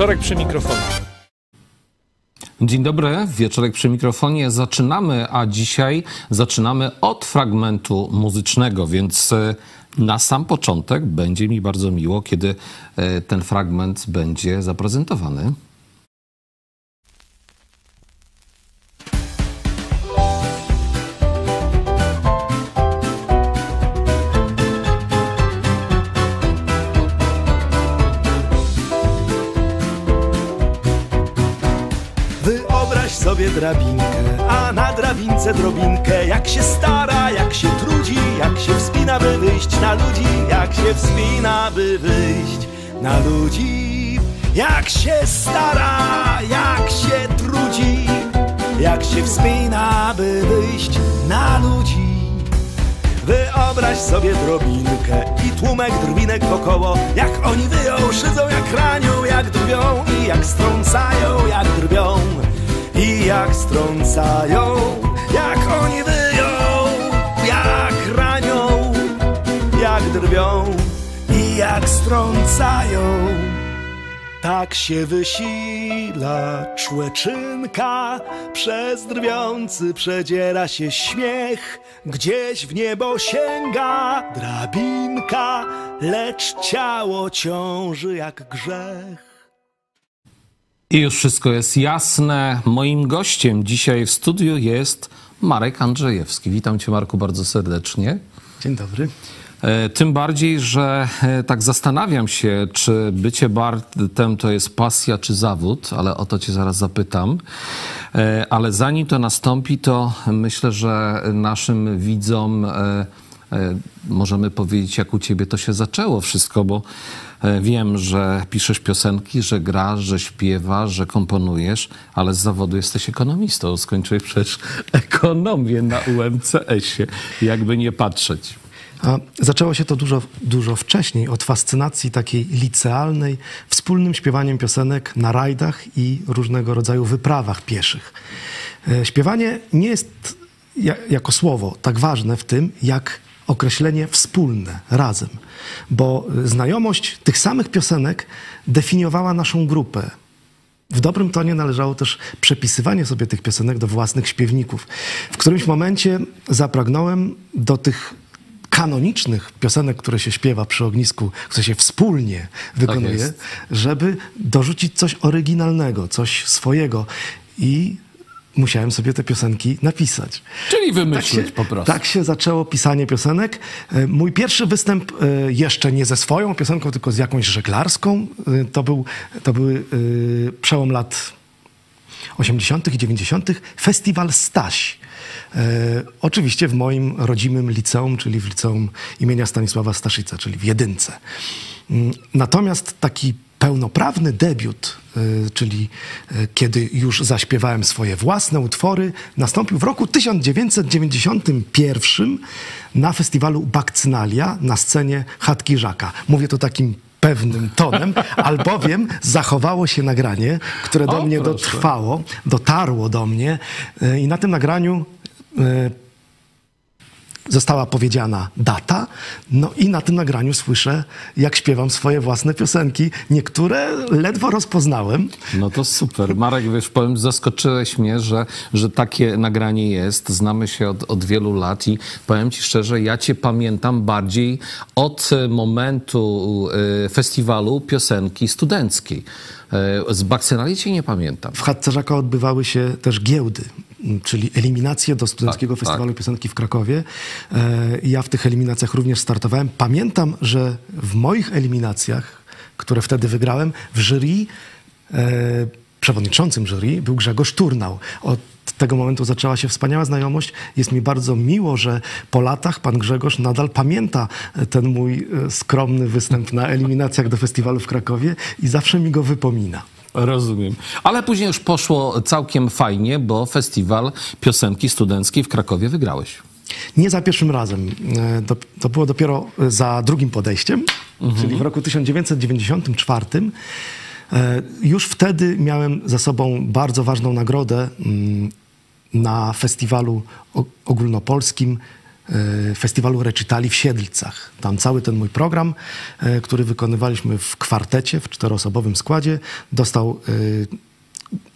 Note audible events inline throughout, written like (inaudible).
Wieczorek przy mikrofonie. Dzień dobry, wieczorek przy mikrofonie. Zaczynamy, a dzisiaj zaczynamy od fragmentu muzycznego, więc e, na sam początek będzie mi bardzo miło, kiedy e, ten fragment będzie zaprezentowany. Sobie drabinkę, a na drabince drobinkę. Jak się stara, jak się trudzi, jak się wspina, by wyjść na ludzi. Jak się wspina, by wyjść na ludzi. Jak się stara, jak się trudzi Jak się wspina, by wyjść na ludzi. Wyobraź sobie drobinkę i tłumek drwinek wokoło. Jak oni wyją, szydzą jak ranią, jak drwią I jak strącają, jak drwią I jak strącają, jak oni wyją Jak ranią, jak drwią I jak strącają tak się wysila człeczynka, przez drwiący przedziera się śmiech, gdzieś w niebo sięga drabinka, lecz ciało ciąży jak grzech. I już wszystko jest jasne. Moim gościem dzisiaj w studiu jest Marek Andrzejewski. Witam cię, Marku, bardzo serdecznie. Dzień dobry. E, Tym bardziej, że e, tak zastanawiam się, czy bycie Bartem to jest pasja czy zawód, ale o to cię zaraz zapytam. E, Ale zanim to nastąpi, to myślę, że naszym widzom możemy powiedzieć, jak u ciebie to się zaczęło wszystko, bo e, wiem, że piszesz piosenki, że grasz, że śpiewasz, że komponujesz, ale z zawodu jesteś ekonomistą. Skończyłeś przecież (laughs) ekonomię na UMCS-ie, jakby nie patrzeć. A zaczęło się to dużo, dużo wcześniej, od fascynacji takiej licealnej, wspólnym śpiewaniem piosenek na rajdach i różnego rodzaju wyprawach pieszych. E, Śpiewanie nie jest ja, jako słowo tak ważne w tym, jak określenie wspólne, razem, bo znajomość tych samych piosenek definiowała naszą grupę. W dobrym tonie należało też przepisywanie sobie tych piosenek do własnych śpiewników. W którymś momencie zapragnąłem do tych kanonicznych piosenek, które się śpiewa przy ognisku, które się wspólnie wykonuje, jest. żeby dorzucić coś oryginalnego, coś swojego. I musiałem sobie te piosenki napisać. Czyli wymyślić Tak się, po prostu. tak się zaczęło pisanie piosenek. E, Mój pierwszy występ e, jeszcze nie ze swoją piosenką, tylko z jakąś żeglarską. e, To był, to były e, przełom lat 80. i 90. Festiwal Staś. E, oczywiście w moim rodzimym liceum, czyli w liceum imienia Stanisława Staszica, czyli w jedynce. Mm, Natomiast taki pełnoprawny debiut, e, czyli e, kiedy już zaśpiewałem swoje własne utwory, nastąpił w roku 1991 na festiwalu Bakcynalia na scenie Chatki Żaka. Mówię to takim pewnym tonem, (laughs) albowiem zachowało się nagranie, które do O, mnie proszę. dotrwało, dotarło do mnie e, i na tym nagraniu została powiedziana data, no i na tym nagraniu słyszę, jak śpiewam swoje własne piosenki. Niektóre ledwo rozpoznałem. No to super. Marek, wiesz, powiem, zaskoczyłeś mnie, że, że takie nagranie jest. Znamy się od, od wielu lat i powiem ci szczerze, ja cię pamiętam bardziej od momentu e, festiwalu piosenki studenckiej. E, Z Bakcynali cię nie pamiętam. W Chatce Żaka odbywały się też giełdy, czyli eliminacje do Studenckiego Tak, Festiwalu tak. Piosenki w Krakowie. E, Ja w tych eliminacjach również startowałem. Pamiętam, że w moich eliminacjach, które wtedy wygrałem, w jury, e, przewodniczącym jury był Grzegorz Turnał. Od tego momentu zaczęła się wspaniała znajomość. Jest mi bardzo miło, że po latach pan Grzegorz nadal pamięta e, ten mój e, skromny występ na eliminacjach do festiwalu w Krakowie i zawsze mi go wypomina. Rozumiem. Ale później już poszło całkiem fajnie, bo festiwal piosenki studenckiej w Krakowie wygrałeś. Nie za pierwszym razem. E, To, to było dopiero za drugim podejściem, czyli w roku 1994. E, Już wtedy miałem za sobą bardzo ważną nagrodę mm, na festiwalu ogólnopolskim e, festiwalu Recitali w Siedlcach. Tam cały ten mój program, e, który wykonywaliśmy w kwartecie, w czteroosobowym składzie, dostał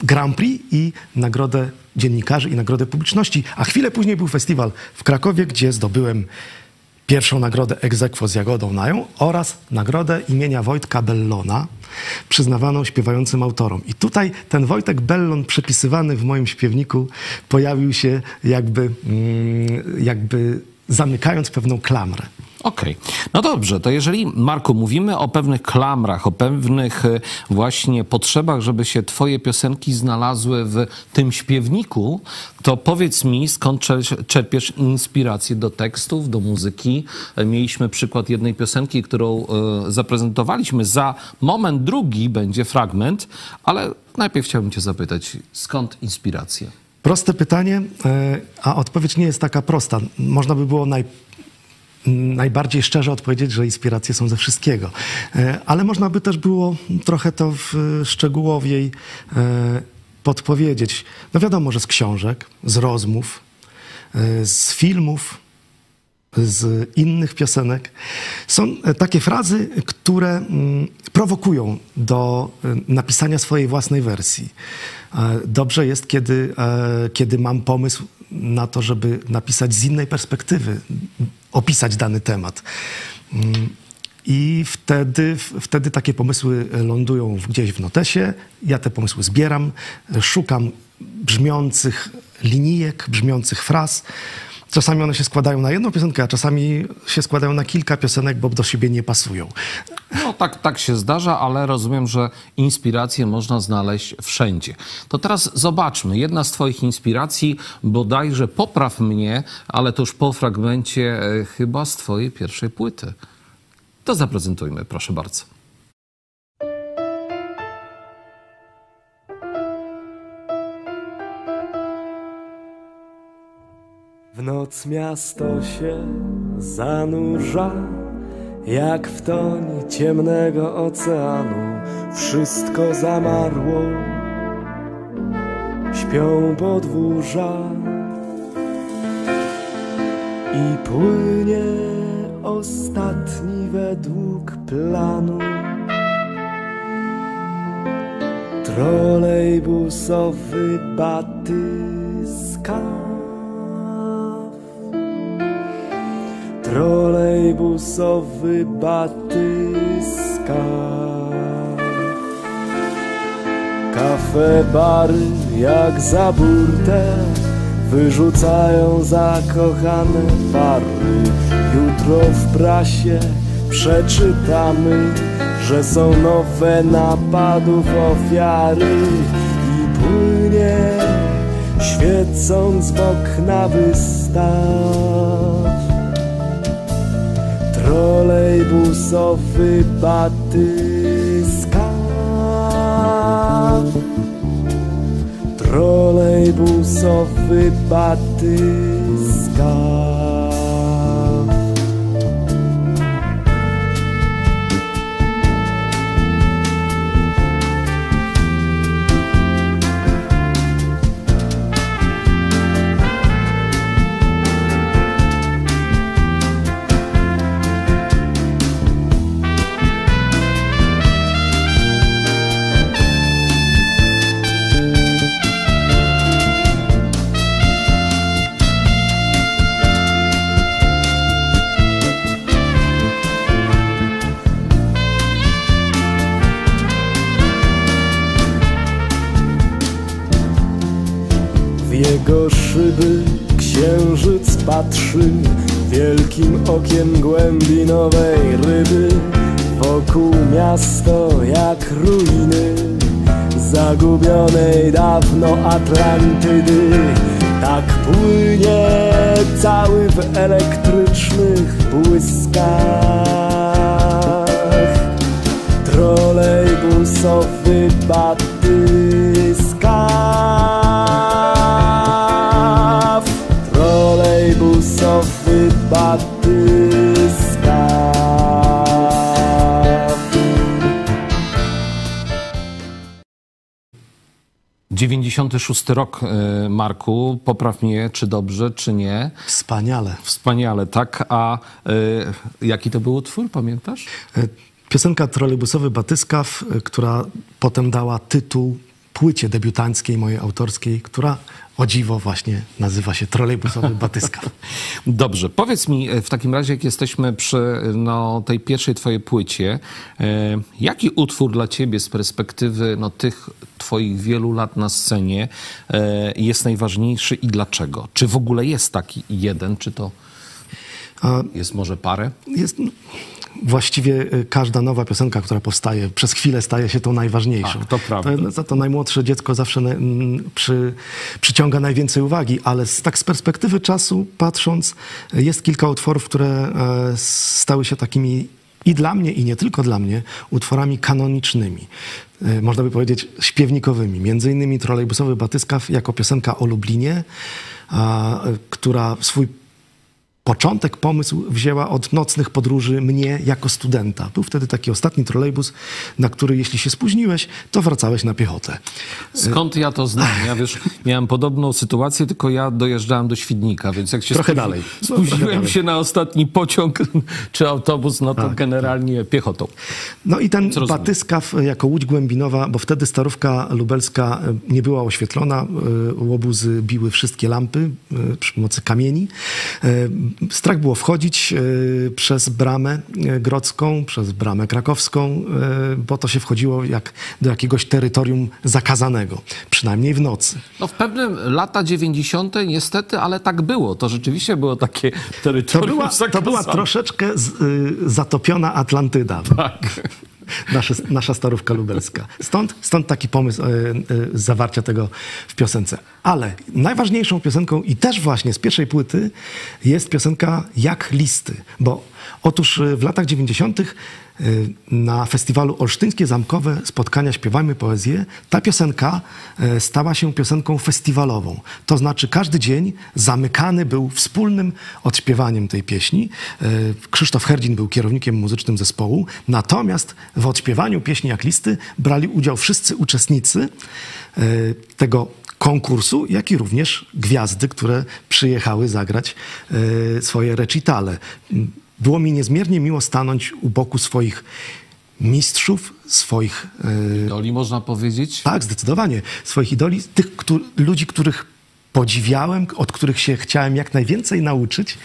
Grand Prix i nagrodę dziennikarzy i nagrodę publiczności. A chwilę później był festiwal w Krakowie, gdzie zdobyłem pierwszą nagrodę egzekwo z Jagodą Nają oraz nagrodę imienia Wojtka Bellona, przyznawaną śpiewającym autorom. I tutaj ten Wojtek Bellon przepisywany w moim śpiewniku pojawił się jakby, mm, jakby zamykając pewną klamrę. Okej. No dobrze, to jeżeli, Marku, mówimy o pewnych klamrach, o pewnych e, właśnie potrzebach, żeby się twoje piosenki znalazły w tym śpiewniku, to powiedz mi, skąd czer- czerpiesz inspirację do tekstów, do muzyki. E, Mieliśmy przykład jednej piosenki, którą e, zaprezentowaliśmy. Za moment drugi będzie fragment, ale najpierw chciałbym cię zapytać, skąd inspiracja? Proste pytanie, a odpowiedź nie jest taka prosta. Można by było naj, najbardziej szczerze odpowiedzieć, że inspiracje są ze wszystkiego. E, Ale można by też było trochę to w szczegółowiej e, podpowiedzieć. No wiadomo, że z książek, z rozmów, e, z filmów, z innych piosenek. Są e, takie frazy, które mm, prowokują do e, napisania swojej własnej wersji. E, Dobrze jest, kiedy, kiedy mam pomysł na to, żeby napisać z innej perspektywy, opisać dany temat. Mm, I wtedy, wtedy takie pomysły lądują gdzieś w notesie. Ja te pomysły zbieram, szukam brzmiących linijek, brzmiących fraz. Czasami one się składają na jedną piosenkę, a czasami się składają na kilka piosenek, bo do siebie nie pasują. No tak, tak się zdarza, ale rozumiem, że inspiracje można znaleźć wszędzie. To teraz zobaczmy. Jedna z Twoich inspiracji, bodajże popraw mnie, ale to już po fragmencie e, chyba z Twojej pierwszej płyty. To zaprezentujmy, proszę bardzo. Noc miasto się zanurza, jak w toń ciemnego oceanu. Wszystko zamarło, śpią podwórza i płynie ostatni według planu. Trolejbusowy batyskaw Trolejbusowy batyskaw Kafe, bary jak za burtę Wyrzucają zakochane pary. Jutro w prasie przeczytamy Że są nowe napadów ofiary. I płynie świecąc w okna wystaw Trolejbusowy batyskaw Trolejbusowy batyskaw Atlantydy. Tak płynie cały w elektrycznych błyskach 96 rok, e, Marku. Popraw mnie, czy dobrze, czy nie. Wspaniale. Wspaniale, tak? A e, jaki to był utwór, pamiętasz? E, Piosenka trolejbusowy Batyskaw, która potem dała tytuł płycie debiutanckiej mojej autorskiej, która o dziwo właśnie nazywa się Trolejbusowy (laughs) Batyskaw. Dobrze, powiedz mi e, w takim razie, jak jesteśmy przy no, tej pierwszej twojej płycie, e, jaki utwór dla ciebie z perspektywy no, tych twoich wielu lat na scenie e, jest najważniejszy i dlaczego? Czy w ogóle jest taki jeden, czy to jest może parę? jest no, właściwie y, każda nowa piosenka, która powstaje, przez chwilę staje się tą najważniejszą. Tak, to prawda. To, za to najmłodsze dziecko zawsze na, mm, przy, przyciąga najwięcej uwagi, ale z, tak z perspektywy czasu patrząc, jest kilka utworów, które e, stały się takimi i dla mnie, i nie tylko dla mnie, utworami kanonicznymi. E, Można by powiedzieć śpiewnikowymi. Między innymi Trolejbusowy Batyskaw jako piosenka o Lublinie, a, e, która swój Początek, pomysł wzięła od nocnych podróży mnie jako studenta. Był wtedy taki ostatni trolejbus, na który jeśli się spóźniłeś, to wracałeś na piechotę. Skąd ja to znam? Ja wiesz, miałem podobną sytuację, tylko ja dojeżdżałem do Świdnika, więc jak się Trochę spóźni- dalej. No, trochę spóźniłem dalej. się na ostatni pociąg (laughs) czy autobus, no to Tak, generalnie piechotą. No i ten Co batyskaw jako łódź głębinowa, bo wtedy starówka lubelska e, nie była oświetlona, e, łobuzy biły wszystkie lampy e, przy pomocy kamieni. Strach było wchodzić e, przez bramę e, grodzką, przez bramę krakowską, e, bo to się wchodziło jak do jakiegoś terytorium zakazanego, przynajmniej w nocy. No w pewnym lata 90. niestety, ale tak było. To rzeczywiście było takie To terytorium była, to była zakazane. troszeczkę z, y, zatopiona Atlantyda. Tak. Nasza, nasza starówka lubelska. Stąd, stąd taki pomysł y, y, zawarcia tego w piosence. Ale najważniejszą piosenką i też właśnie z pierwszej płyty jest piosenka Jak listy. Bo otóż y, w latach 90. y, na festiwalu Olsztyńskie Zamkowe Spotkania Śpiewajmy Poezję ta piosenka y, stała się piosenką festiwalową. To znaczy każdy dzień zamykany był wspólnym odśpiewaniem tej pieśni. Y, Krzysztof Herdzin był kierownikiem muzycznym zespołu, natomiast w odśpiewaniu pieśni jak listy brali udział wszyscy uczestnicy tego konkursu, jak i również gwiazdy, które przyjechały zagrać swoje recitale. Było mi niezmiernie miło stanąć u boku swoich mistrzów, swoich y, Doli można powiedzieć. tak, zdecydowanie. Swoich idoli, tych któ- ludzi, których podziwiałem, od których się chciałem jak najwięcej nauczyć.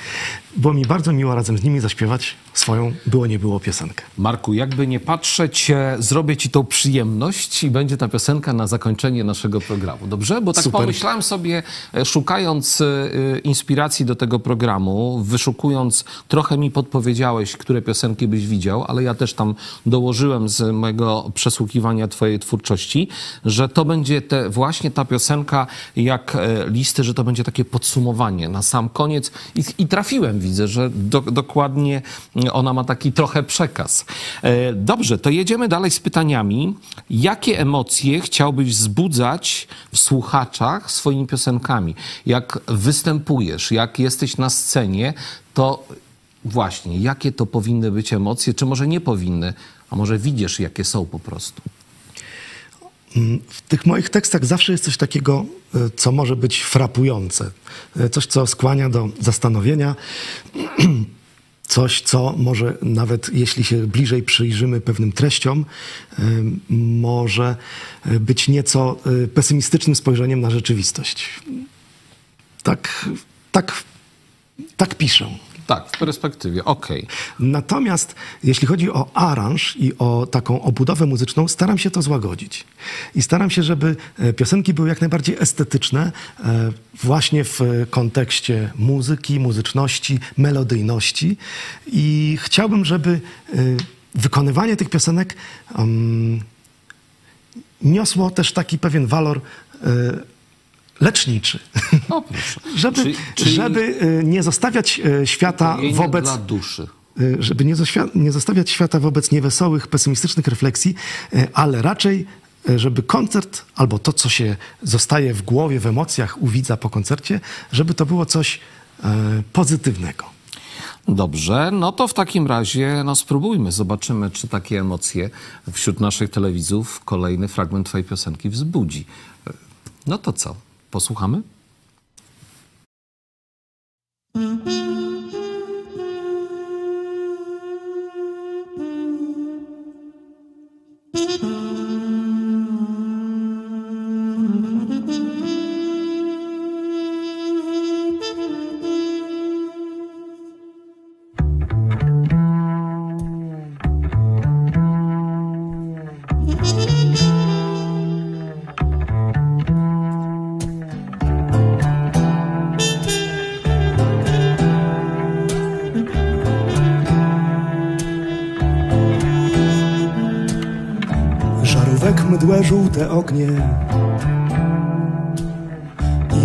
Było mi bardzo miło razem z nimi zaśpiewać swoją było nie było piosenkę. Marku, jakby nie patrzeć, e, zrobię ci tą przyjemność i będzie ta piosenka na zakończenie naszego programu. Dobrze? Bo tak Super. pomyślałem sobie, e, szukając e, inspiracji do tego programu, wyszukując, trochę mi podpowiedziałeś, które piosenki byś widział, ale ja też tam dołożyłem z mojego przesłuchiwania twojej twórczości, że to będzie te, właśnie ta piosenka jak listy, że to będzie takie podsumowanie na sam koniec i, i trafiłem, widzę, że do, dokładnie ona ma taki trochę przekaz. E, Dobrze, to jedziemy dalej z pytaniami. Jakie emocje chciałbyś wzbudzać w słuchaczach swoimi piosenkami? Jak występujesz, jak jesteś na scenie, to właśnie, jakie to powinny być emocje, czy może nie powinny, a może widzisz, jakie są po prostu? W tych moich tekstach zawsze jest coś takiego, y, co może być frapujące. Y, Coś, co skłania do zastanowienia. (clears throat) Coś, co może nawet jeśli się bliżej przyjrzymy pewnym treściom, y, może y, być nieco y, pesymistycznym spojrzeniem na rzeczywistość. Tak, tak, tak piszę. Tak, w perspektywie, okej. Natomiast jeśli chodzi o aranż i o taką obudowę muzyczną, staram się to złagodzić. I staram się, żeby e, piosenki były jak najbardziej estetyczne, e, właśnie w kontekście muzyki, muzyczności, melodyjności. I chciałbym, żeby e, wykonywanie tych piosenek um, niosło też taki pewien walor leczniczy. No proszę. (laughs) Żeby, Czyli- czyli żeby e, nie zostawiać e, świata wobec dla duszy. y, żeby nie, nie zostawiać świata wobec niewesołych, pesymistycznych refleksji, ale raczej, żeby koncert albo to, co się zostaje w głowie, w emocjach u widza po koncercie, żeby to było coś y, pozytywnego. Dobrze, no to w takim razie no spróbujmy, zobaczymy, czy takie emocje wśród naszych telewidzów kolejny fragment twojej piosenki wzbudzi. No to co? Posłuchamy? Żarówek żółte ognie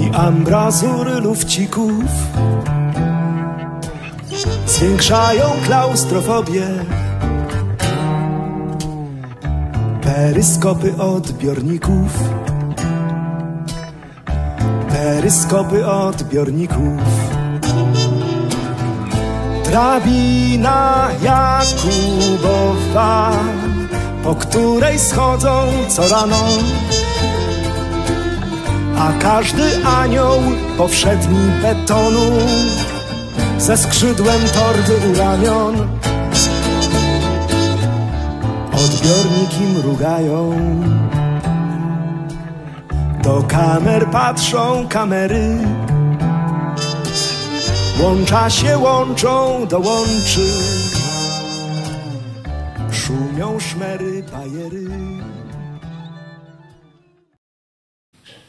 i ambrazury lufcików zwiększają klaustrofobię. Peryskopy odbiorników, peryskopy odbiorników. Drabina Jakubowa, po której schodzą co rano, a każdy anioł powszedni betonu ze skrzydłem torby u ramion. Odbiorniki mrugają, do kamer patrzą kamery. Łącza się łączą do łączy Szumią szmery, bajery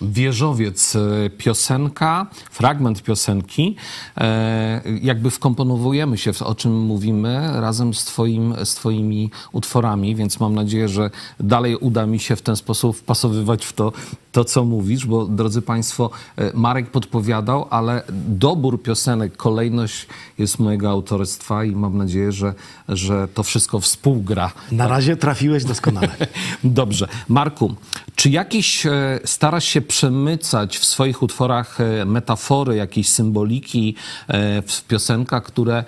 Wieżowiec, e, piosenka, fragment piosenki. E, Jakby wkomponowujemy się w o czym mówimy razem z, twoim, z Twoimi utworami, więc mam nadzieję, że dalej uda mi się w ten sposób wpasowywać w to, to co mówisz, bo drodzy Państwo, e, Marek podpowiadał, ale dobór piosenek, kolejność jest mojego autorstwa i mam nadzieję, że, że to wszystko współgra. Na razie trafiłeś doskonale. (laughs) Dobrze. Marku, czy jakieś e, starasz się przemycać w swoich utworach e, metafory, jakieś symboliki w piosenkach, które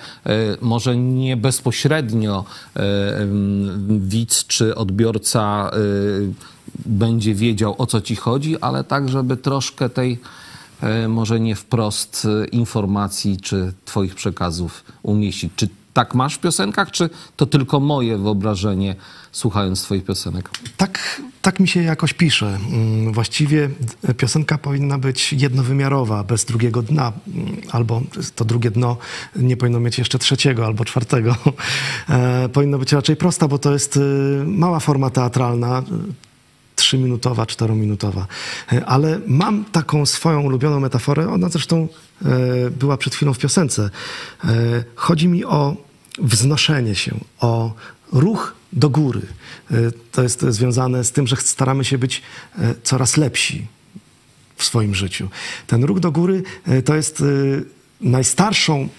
może nie bezpośrednio widz czy odbiorca będzie wiedział o co ci chodzi, ale tak, żeby troszkę tej e, może nie wprost e, informacji czy twoich przekazów umieścić. Czy tak masz w piosenkach, czy to tylko moje wyobrażenie słuchając twoich piosenek? Tak, tak mi się jakoś pisze. Mm, Właściwie d- piosenka powinna być jednowymiarowa, bez drugiego dna, Mm, albo to drugie dno nie powinno mieć jeszcze trzeciego albo czwartego. (laughs) E, powinno być raczej prosta, bo to jest mała forma teatralna. Trzyminutowa, czterominutowa. E, Ale mam taką swoją ulubioną metaforę, ona zresztą e, była przed chwilą w piosence. E, Chodzi mi o wznoszenie się, o ruch do góry. To jest związane z tym, że staramy się być coraz lepsi w swoim życiu. Ten ruch do góry to jest najstarszą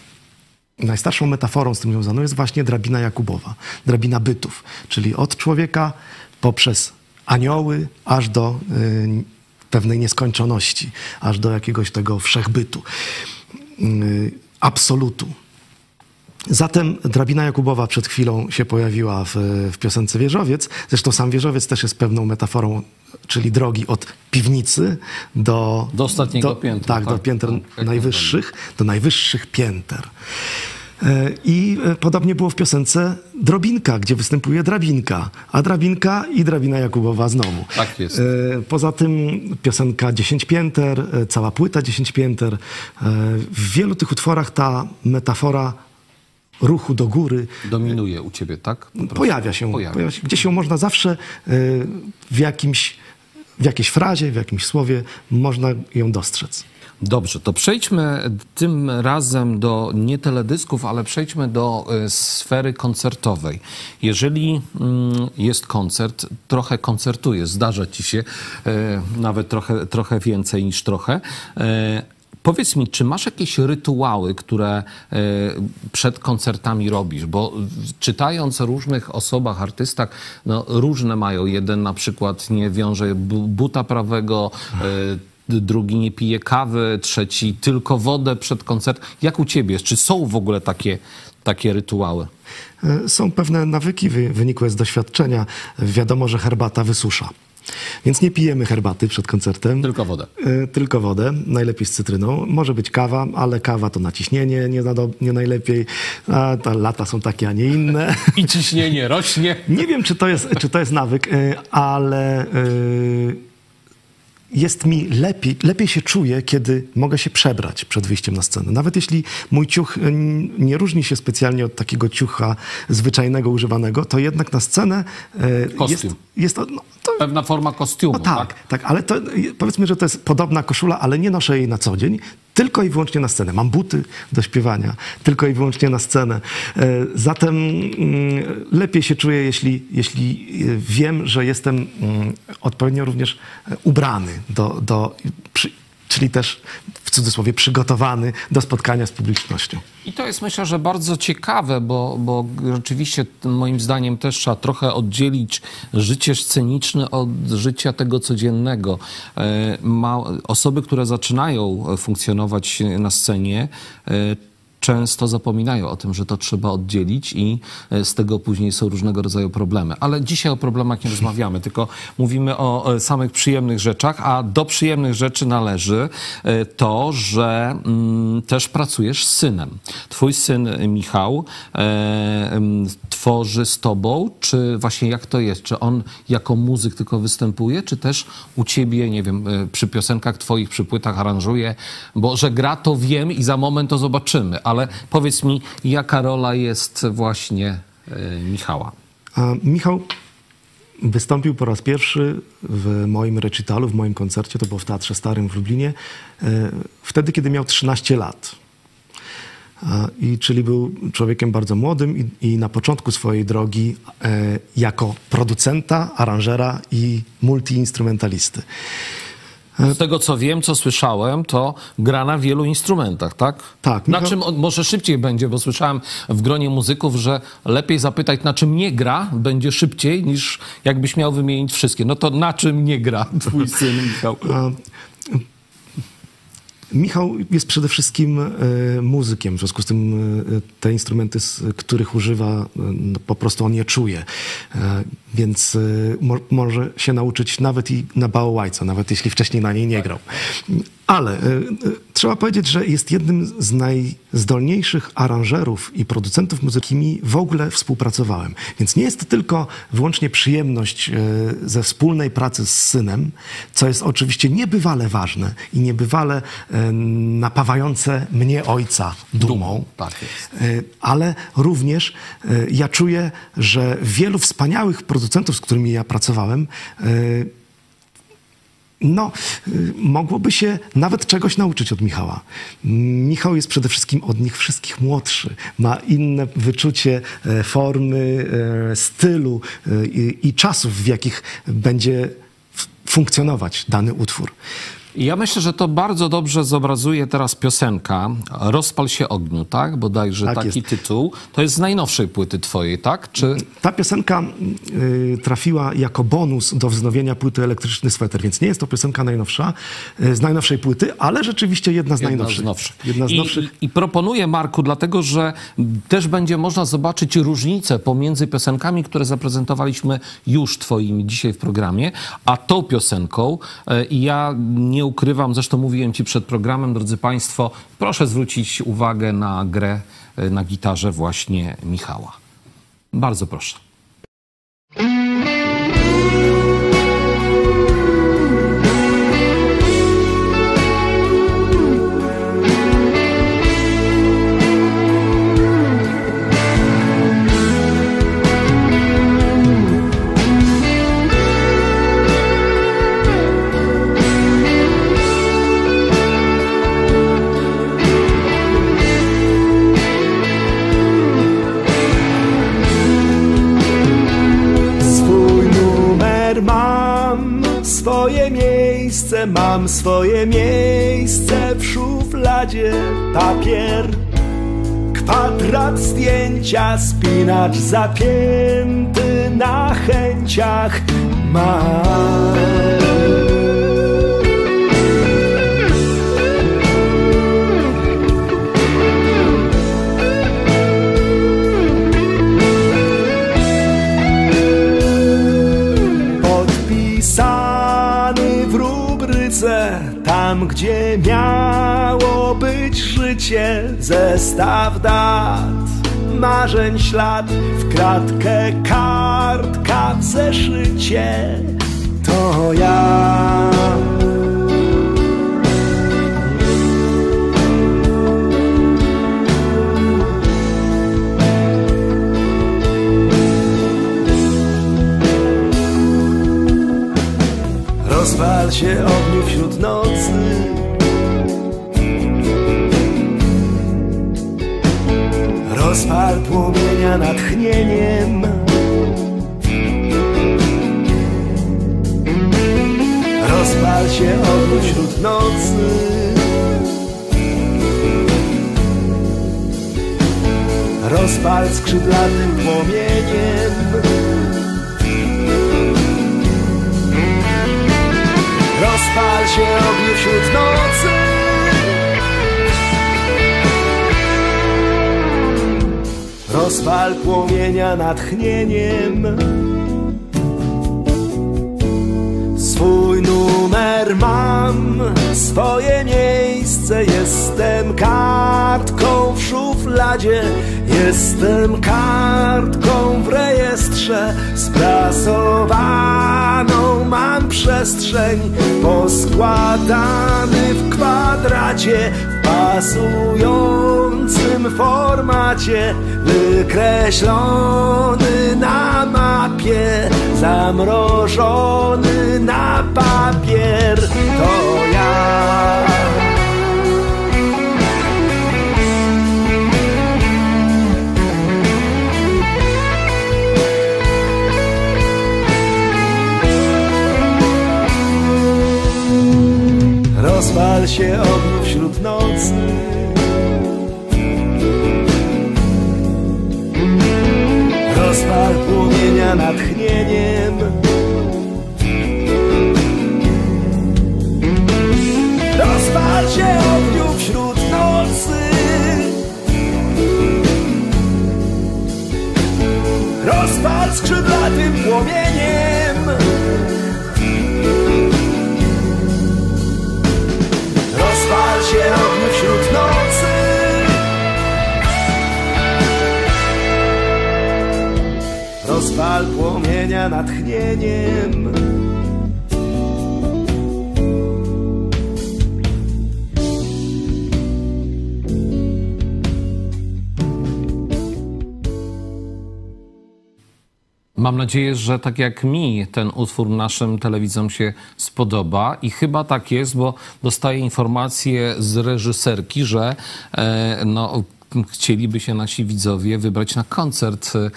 Najstarszą metaforą z tym związaną jest właśnie drabina Jakubowa, drabina bytów, czyli od człowieka poprzez anioły aż do y, pewnej nieskończoności, aż do jakiegoś tego wszechbytu, y, absolutu. Zatem drabina Jakubowa przed chwilą się pojawiła w, w piosence Wieżowiec. Zresztą sam Wieżowiec też jest pewną metaforą, czyli drogi od piwnicy do... Do ostatniego piętra, Tak, do tak, pięter tak, najwyższych, do najwyższych pięter. I e, podobnie było w piosence Drobinka, gdzie występuje drabinka, a drabinka i drabina Jakubowa znowu. Tak jest. E, Poza tym piosenka 10 pięter, e, cała płyta 10 pięter. W wielu tych utworach ta metafora ruchu do góry Dominuje u ciebie, tak? Pojawia się, Pojawia. pojawia się. Gdzieś ją można zawsze w jakimś, w jakiejś frazie, w jakimś słowie można ją dostrzec. Dobrze, to przejdźmy tym razem do nie teledysków, ale przejdźmy do e, sfery koncertowej. Jeżeli mm, jest koncert, trochę koncertujesz, zdarza ci się e, nawet trochę, trochę więcej niż trochę. E, Powiedz mi, czy masz jakieś rytuały, które przed koncertami robisz? Bo czytając o różnych osobach, artystach, no, różne mają. Jeden na przykład nie wiąże bu- buta prawego, drugi nie pije kawy, trzeci tylko wodę przed koncertem. Jak u ciebie jest? Czy są w ogóle takie, takie rytuały? E, Są pewne nawyki wy- wynikłe z doświadczenia. Wiadomo, że herbata wysusza. Więc nie pijemy herbaty przed koncertem. Tylko wodę. E, Tylko wodę, najlepiej z cytryną. Może być kawa, ale kawa to naciśnienie nie, nado- nie najlepiej. A ta lata są takie, a nie inne. I ciśnienie rośnie. Nie wiem, czy to jest, czy to jest nawyk, y, ale y, jest mi lepiej, lepiej się czuję, kiedy mogę się przebrać przed wyjściem na scenę. Nawet jeśli mój ciuch nie różni się specjalnie od takiego ciucha zwyczajnego, używanego, to jednak na scenę y, Kostium. jest, jest no, to Pewna forma kostiumu. no tak, tak, ale to, powiedzmy, że to jest podobna koszula, ale nie noszę jej na co dzień, tylko i wyłącznie na scenę. Mam buty do śpiewania, tylko i wyłącznie na scenę. E, Zatem mm, lepiej się czuję, jeśli, jeśli e, wiem, że jestem mm, odpowiednio również e, ubrany do, do przy, czyli też w cudzysłowie przygotowany do spotkania z publicznością. I to jest myślę, że bardzo ciekawe, bo, bo rzeczywiście moim zdaniem też trzeba trochę oddzielić życie sceniczne od życia tego codziennego. E, Ma, osoby, które zaczynają e, funkcjonować na scenie, e, często zapominają o tym, że to trzeba oddzielić i e, z tego później są różnego rodzaju problemy. Ale dzisiaj o problemach nie rozmawiamy, tylko mówimy o e, samych przyjemnych rzeczach, a do przyjemnych rzeczy należy e, to, że mm, też pracujesz z synem. Twój syn Michał tworzy z tobą, czy właśnie jak to jest? Czy on jako muzyk tylko występuje, czy też u ciebie, nie wiem, przy piosenkach twoich, przy płytach aranżuje? Bo że gra to wiem i za moment to zobaczymy, ale powiedz mi, jaka rola jest właśnie e, Michała? A Michał wystąpił po raz pierwszy w moim recitalu, w moim koncercie, to było w Teatrze Starym w Lublinie, e, wtedy, kiedy miał 13 lat. I czyli był człowiekiem bardzo młodym i, i na początku swojej drogi e, jako producenta, aranżera i multiinstrumentalisty. Z tego co wiem, co słyszałem, to gra na wielu instrumentach, tak? Tak, Na czym może szybciej będzie, bo słyszałem w gronie muzyków, że lepiej zapytać, na czym nie gra, będzie szybciej niż jakbyś miał wymienić wszystkie. No to na czym nie gra (laughs) twój syn Michał? Michał jest przede wszystkim e, muzykiem, w związku z tym e, te instrumenty, z których używa, e, no, po prostu on je czuje. Więc mo może się nauczyć nawet i na bałałajce, nawet jeśli wcześniej na niej nie grał. Ale e, e, trzeba powiedzieć, że jest jednym z najzdolniejszych aranżerów i producentów muzykimi w ogóle współpracowałem. Więc nie jest to tylko wyłącznie przyjemność e, ze wspólnej pracy z synem, co jest oczywiście niebywale ważne i niebywale napawające mnie ojca dumą. Tak jest. Ale również ja czuję, że wielu wspaniałych producentów, z którymi ja pracowałem, no, y, mogłoby się nawet czegoś nauczyć od Michała. Michał jest przede wszystkim od nich wszystkich młodszy. Ma inne wyczucie e, formy, e, stylu e, i, czasów, w jakich będzie funkcjonować dany utwór. Ja myślę, że to bardzo dobrze zobrazuje teraz piosenka Rozpal się ogniu, tak? Bodajże Tak taki jest. tytuł. To jest z najnowszej płyty twojej, tak? Czy... Ta piosenka y, trafiła jako bonus do wznowienia płyty Elektryczny Sweter, więc nie jest to piosenka najnowsza, y, z najnowszej płyty, ale rzeczywiście jedna z Jedna najnowszych. z nowszych. Jedna z I, nowszych. I, proponuję, Marku, dlatego że też będzie można zobaczyć różnicę pomiędzy piosenkami, które zaprezentowaliśmy już twoimi dzisiaj w programie, a tą piosenką. I ja nie ukrywam, zresztą mówiłem ci przed programem, drodzy Państwo, proszę zwrócić uwagę na grę e, na gitarze właśnie Michała. Bardzo proszę. Mam, swoje miejsce mam, swoje miejsce w szufladzie papier. Kwadrat zdjęcia, spinacz zapięty na chęciach mam. Tam gdzie miało być życie, zestaw dat, marzeń ślad, w kratkę kartka w zeszycie, to ja. Rozpal się ogniu wśród nocy. Rozpal płomienia natchnieniem. Rozpal się ogniu wśród nocy. Rozpal skrzydlatym płomieniem się ogniu wśród nocy. Rozpal płomienia natchnieniem. Swój numer mam, swoje miejsce Jestem kartką w szufladzie Jestem kartką w rejestrze Sprasowaną mam przestrzeń Poskładany w kwadracie W pasującym formacie Wykreślony na mapie Zamrożony na papier. To ja Rozpal się ogniu wśród nocy. Rozpal płomienia natchnieniem Rozpal się ogniu wśród nocy. Rozpal skrzydlatym płomieniem się ogniu wśród nocy. Rozpal płomienia natchnieniem Mam nadzieję, że tak jak mi ten utwór naszym telewidzom się spodoba i chyba tak jest, bo dostaję informację z reżyserki, że e, no, chcieliby się nasi widzowie wybrać na koncert e,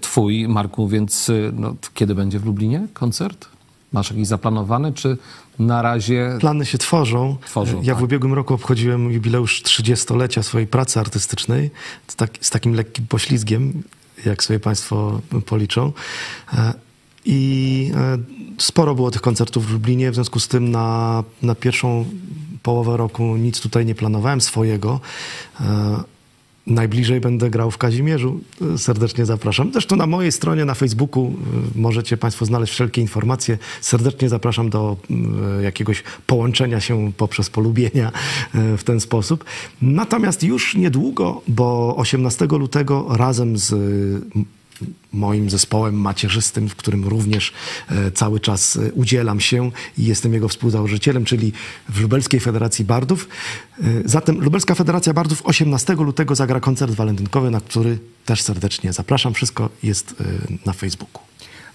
twój, Marku, więc e, no, kiedy będzie w Lublinie koncert? Masz jakiś zaplanowany, czy na razie Plany się tworzą. Tworzą, ja tak. w ubiegłym roku obchodziłem jubileusz 30-lecia swojej pracy artystycznej z, tak, z takim lekkim poślizgiem, jak sobie Państwo policzą. E, I e, sporo było tych koncertów w Lublinie, w związku z tym na, na pierwszą połowę roku nic tutaj nie planowałem swojego. Najbliżej będę grał w Kazimierzu. Serdecznie zapraszam. Zresztą na mojej stronie na Facebooku y, możecie Państwo znaleźć wszelkie informacje. Serdecznie zapraszam do y, jakiegoś połączenia się poprzez polubienia y, w ten sposób. Natomiast już niedługo, bo 18 lutego razem z moim zespołem macierzystym, w którym również e, cały czas e, udzielam się i jestem jego współzałożycielem, czyli w Lubelskiej Federacji Bardów. E, Zatem Lubelska Federacja Bardów 18 lutego zagra koncert walentynkowy, na który też serdecznie zapraszam. Wszystko jest na Facebooku.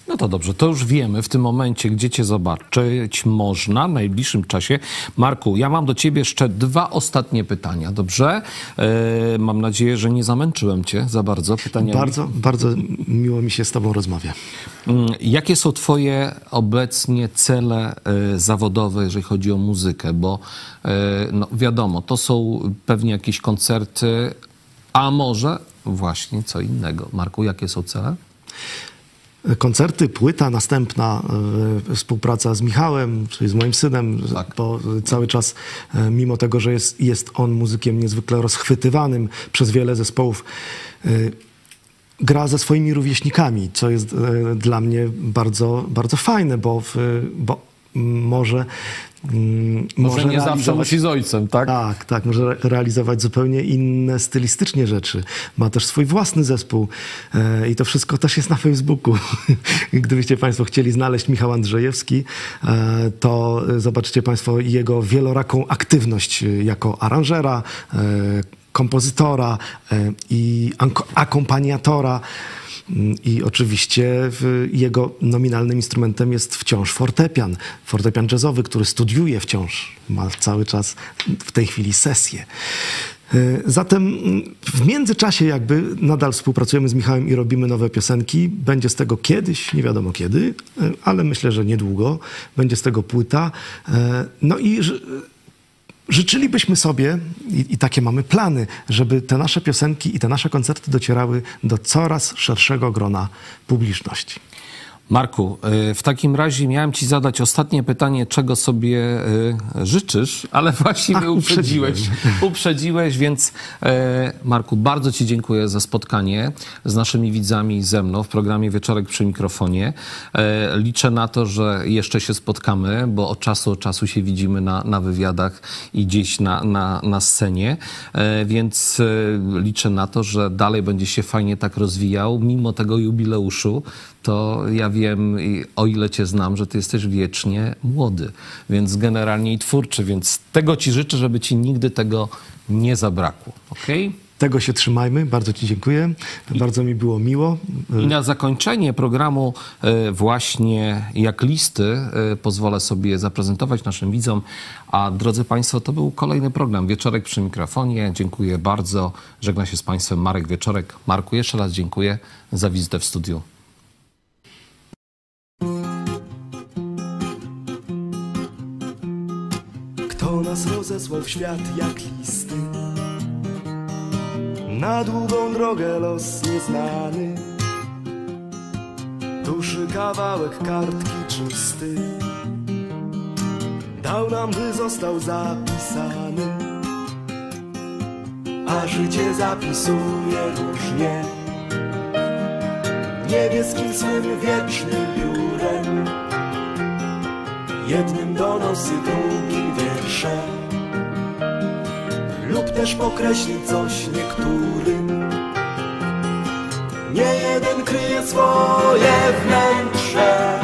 No to dobrze, to już wiemy w tym momencie, gdzie cię zobaczyć można w najbliższym czasie. Marku, ja mam do ciebie jeszcze dwa ostatnie pytania, dobrze? E, mam nadzieję, że nie zamęczyłem cię za bardzo pytaniami. Bardzo, bardzo miło mi się z Tobą rozmawia. Mm, Jakie są twoje obecnie cele e, zawodowe, jeżeli chodzi o muzykę? Bo e, no, wiadomo, to są pewnie jakieś koncerty, a może właśnie co innego. Marku, jakie są cele? Koncerty, płyta następna, e, współpraca z Michałem, czyli z moim synem, Tak. bo cały czas, e, mimo tego, że jest, jest on muzykiem niezwykle rozchwytywanym przez wiele zespołów, e, gra ze swoimi rówieśnikami, co jest dla mnie bardzo, bardzo fajne, bo, w, bo może mm, Może nie zawsze musi z ojcem, tak? tak, tak, może re- realizować zupełnie inne stylistycznie rzeczy. Ma też swój własny zespół e, i to wszystko też jest na Facebooku. (laughs) Gdybyście Państwo chcieli znaleźć Michał Andrzejewski, e, to zobaczycie Państwo jego wieloraką aktywność e, jako aranżera, e, kompozytora e, i akompaniatora. I oczywiście jego nominalnym instrumentem jest wciąż fortepian. Fortepian jazzowy, który studiuje wciąż. Ma cały czas w tej chwili sesję. Y, Zatem w międzyczasie jakby nadal współpracujemy z Michałem i robimy nowe piosenki. Będzie z tego kiedyś, nie wiadomo kiedy, y, ale myślę, że niedługo. Będzie z tego płyta. Y, No i Życzylibyśmy sobie, i, i takie mamy plany, żeby te nasze piosenki i te nasze koncerty docierały do coraz szerszego grona publiczności. Marku, y, w takim razie miałem ci zadać ostatnie pytanie, czego sobie y, życzysz, ale (laughs) właściwie Ach, uprzedziłeś. Uprzedziłeś, więc e, Marku, bardzo ci dziękuję za spotkanie z naszymi widzami i ze mną w programie Wieczorek przy mikrofonie. Liczę na to, że jeszcze się spotkamy, bo od czasu do czasu się widzimy na, na wywiadach i gdzieś na, na, na scenie, więc liczę na to, że dalej będzie się fajnie tak rozwijał, mimo tego jubileuszu to ja wiem, o ile cię znam, że ty jesteś wiecznie młody, więc generalnie i twórczy, więc tego ci życzę, żeby ci nigdy tego nie zabrakło, okej? Tego się trzymajmy. Bardzo Ci dziękuję. Bardzo mi było miło. I na zakończenie programu e, właśnie jak listy e, pozwolę sobie zaprezentować naszym widzom. A drodzy Państwo, to był kolejny program Wieczorek przy mikrofonie. Dziękuję bardzo. Żegna się z Państwem Marek Wieczorek. Marku, jeszcze raz dziękuję za wizytę w studiu. Rozesłał w świat jak listy? Na długą drogę los nieznany. Duszy kawałek kartki czysty. Dał nam, by został zapisany. A życie zapisuje różnie. Niebieskim swym wiecznym biurem. Jednym donosy, drugim wiersze Lub też pokreśli coś niektórym. Nie jeden kryje swoje wnętrze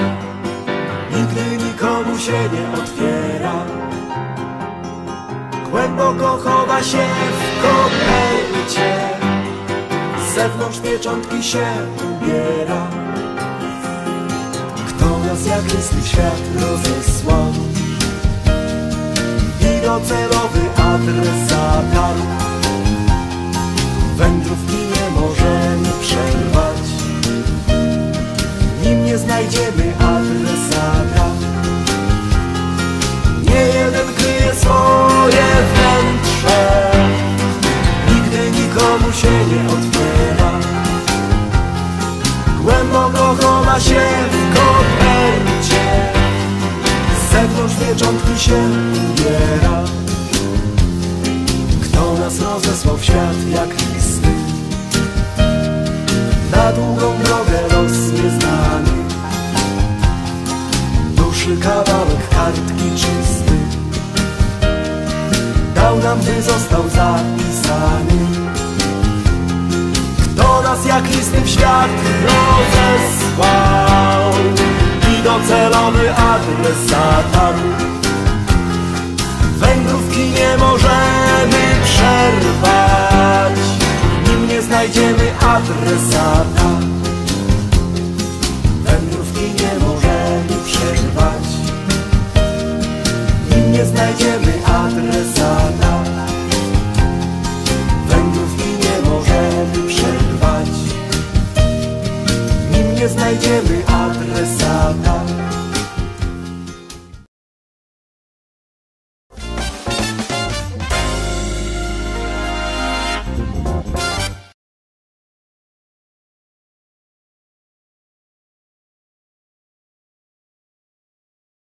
Nigdy nikomu się nie otwiera. Głęboko chowa się w kopercie Z zewnątrz pieczątki się ubiera. Kto nas jak w świat rozesłał docelowy adres zatarł Wędrówki nie możemy przerwać. Nim nie znajdziemy adresata. Nie jeden kryje swoje wnętrze. Nigdy nikomu się nie otwiera. Głęboko chowa się w zewnątrz pieczątki się ubiera. Kto nas rozesłał w świat jak listy Na długą drogę los nieznany. Duszy kawałek kartki czysty. Dał nam, by został zapisany. Kto nas jak listy w świat rozesłał docelowy adres Wędrówki nie możemy przerwać Nim nie znajdziemy adresata. Wędrówki nie możemy przerwać Nim nie znajdziemy adresata. znajdziemy adresata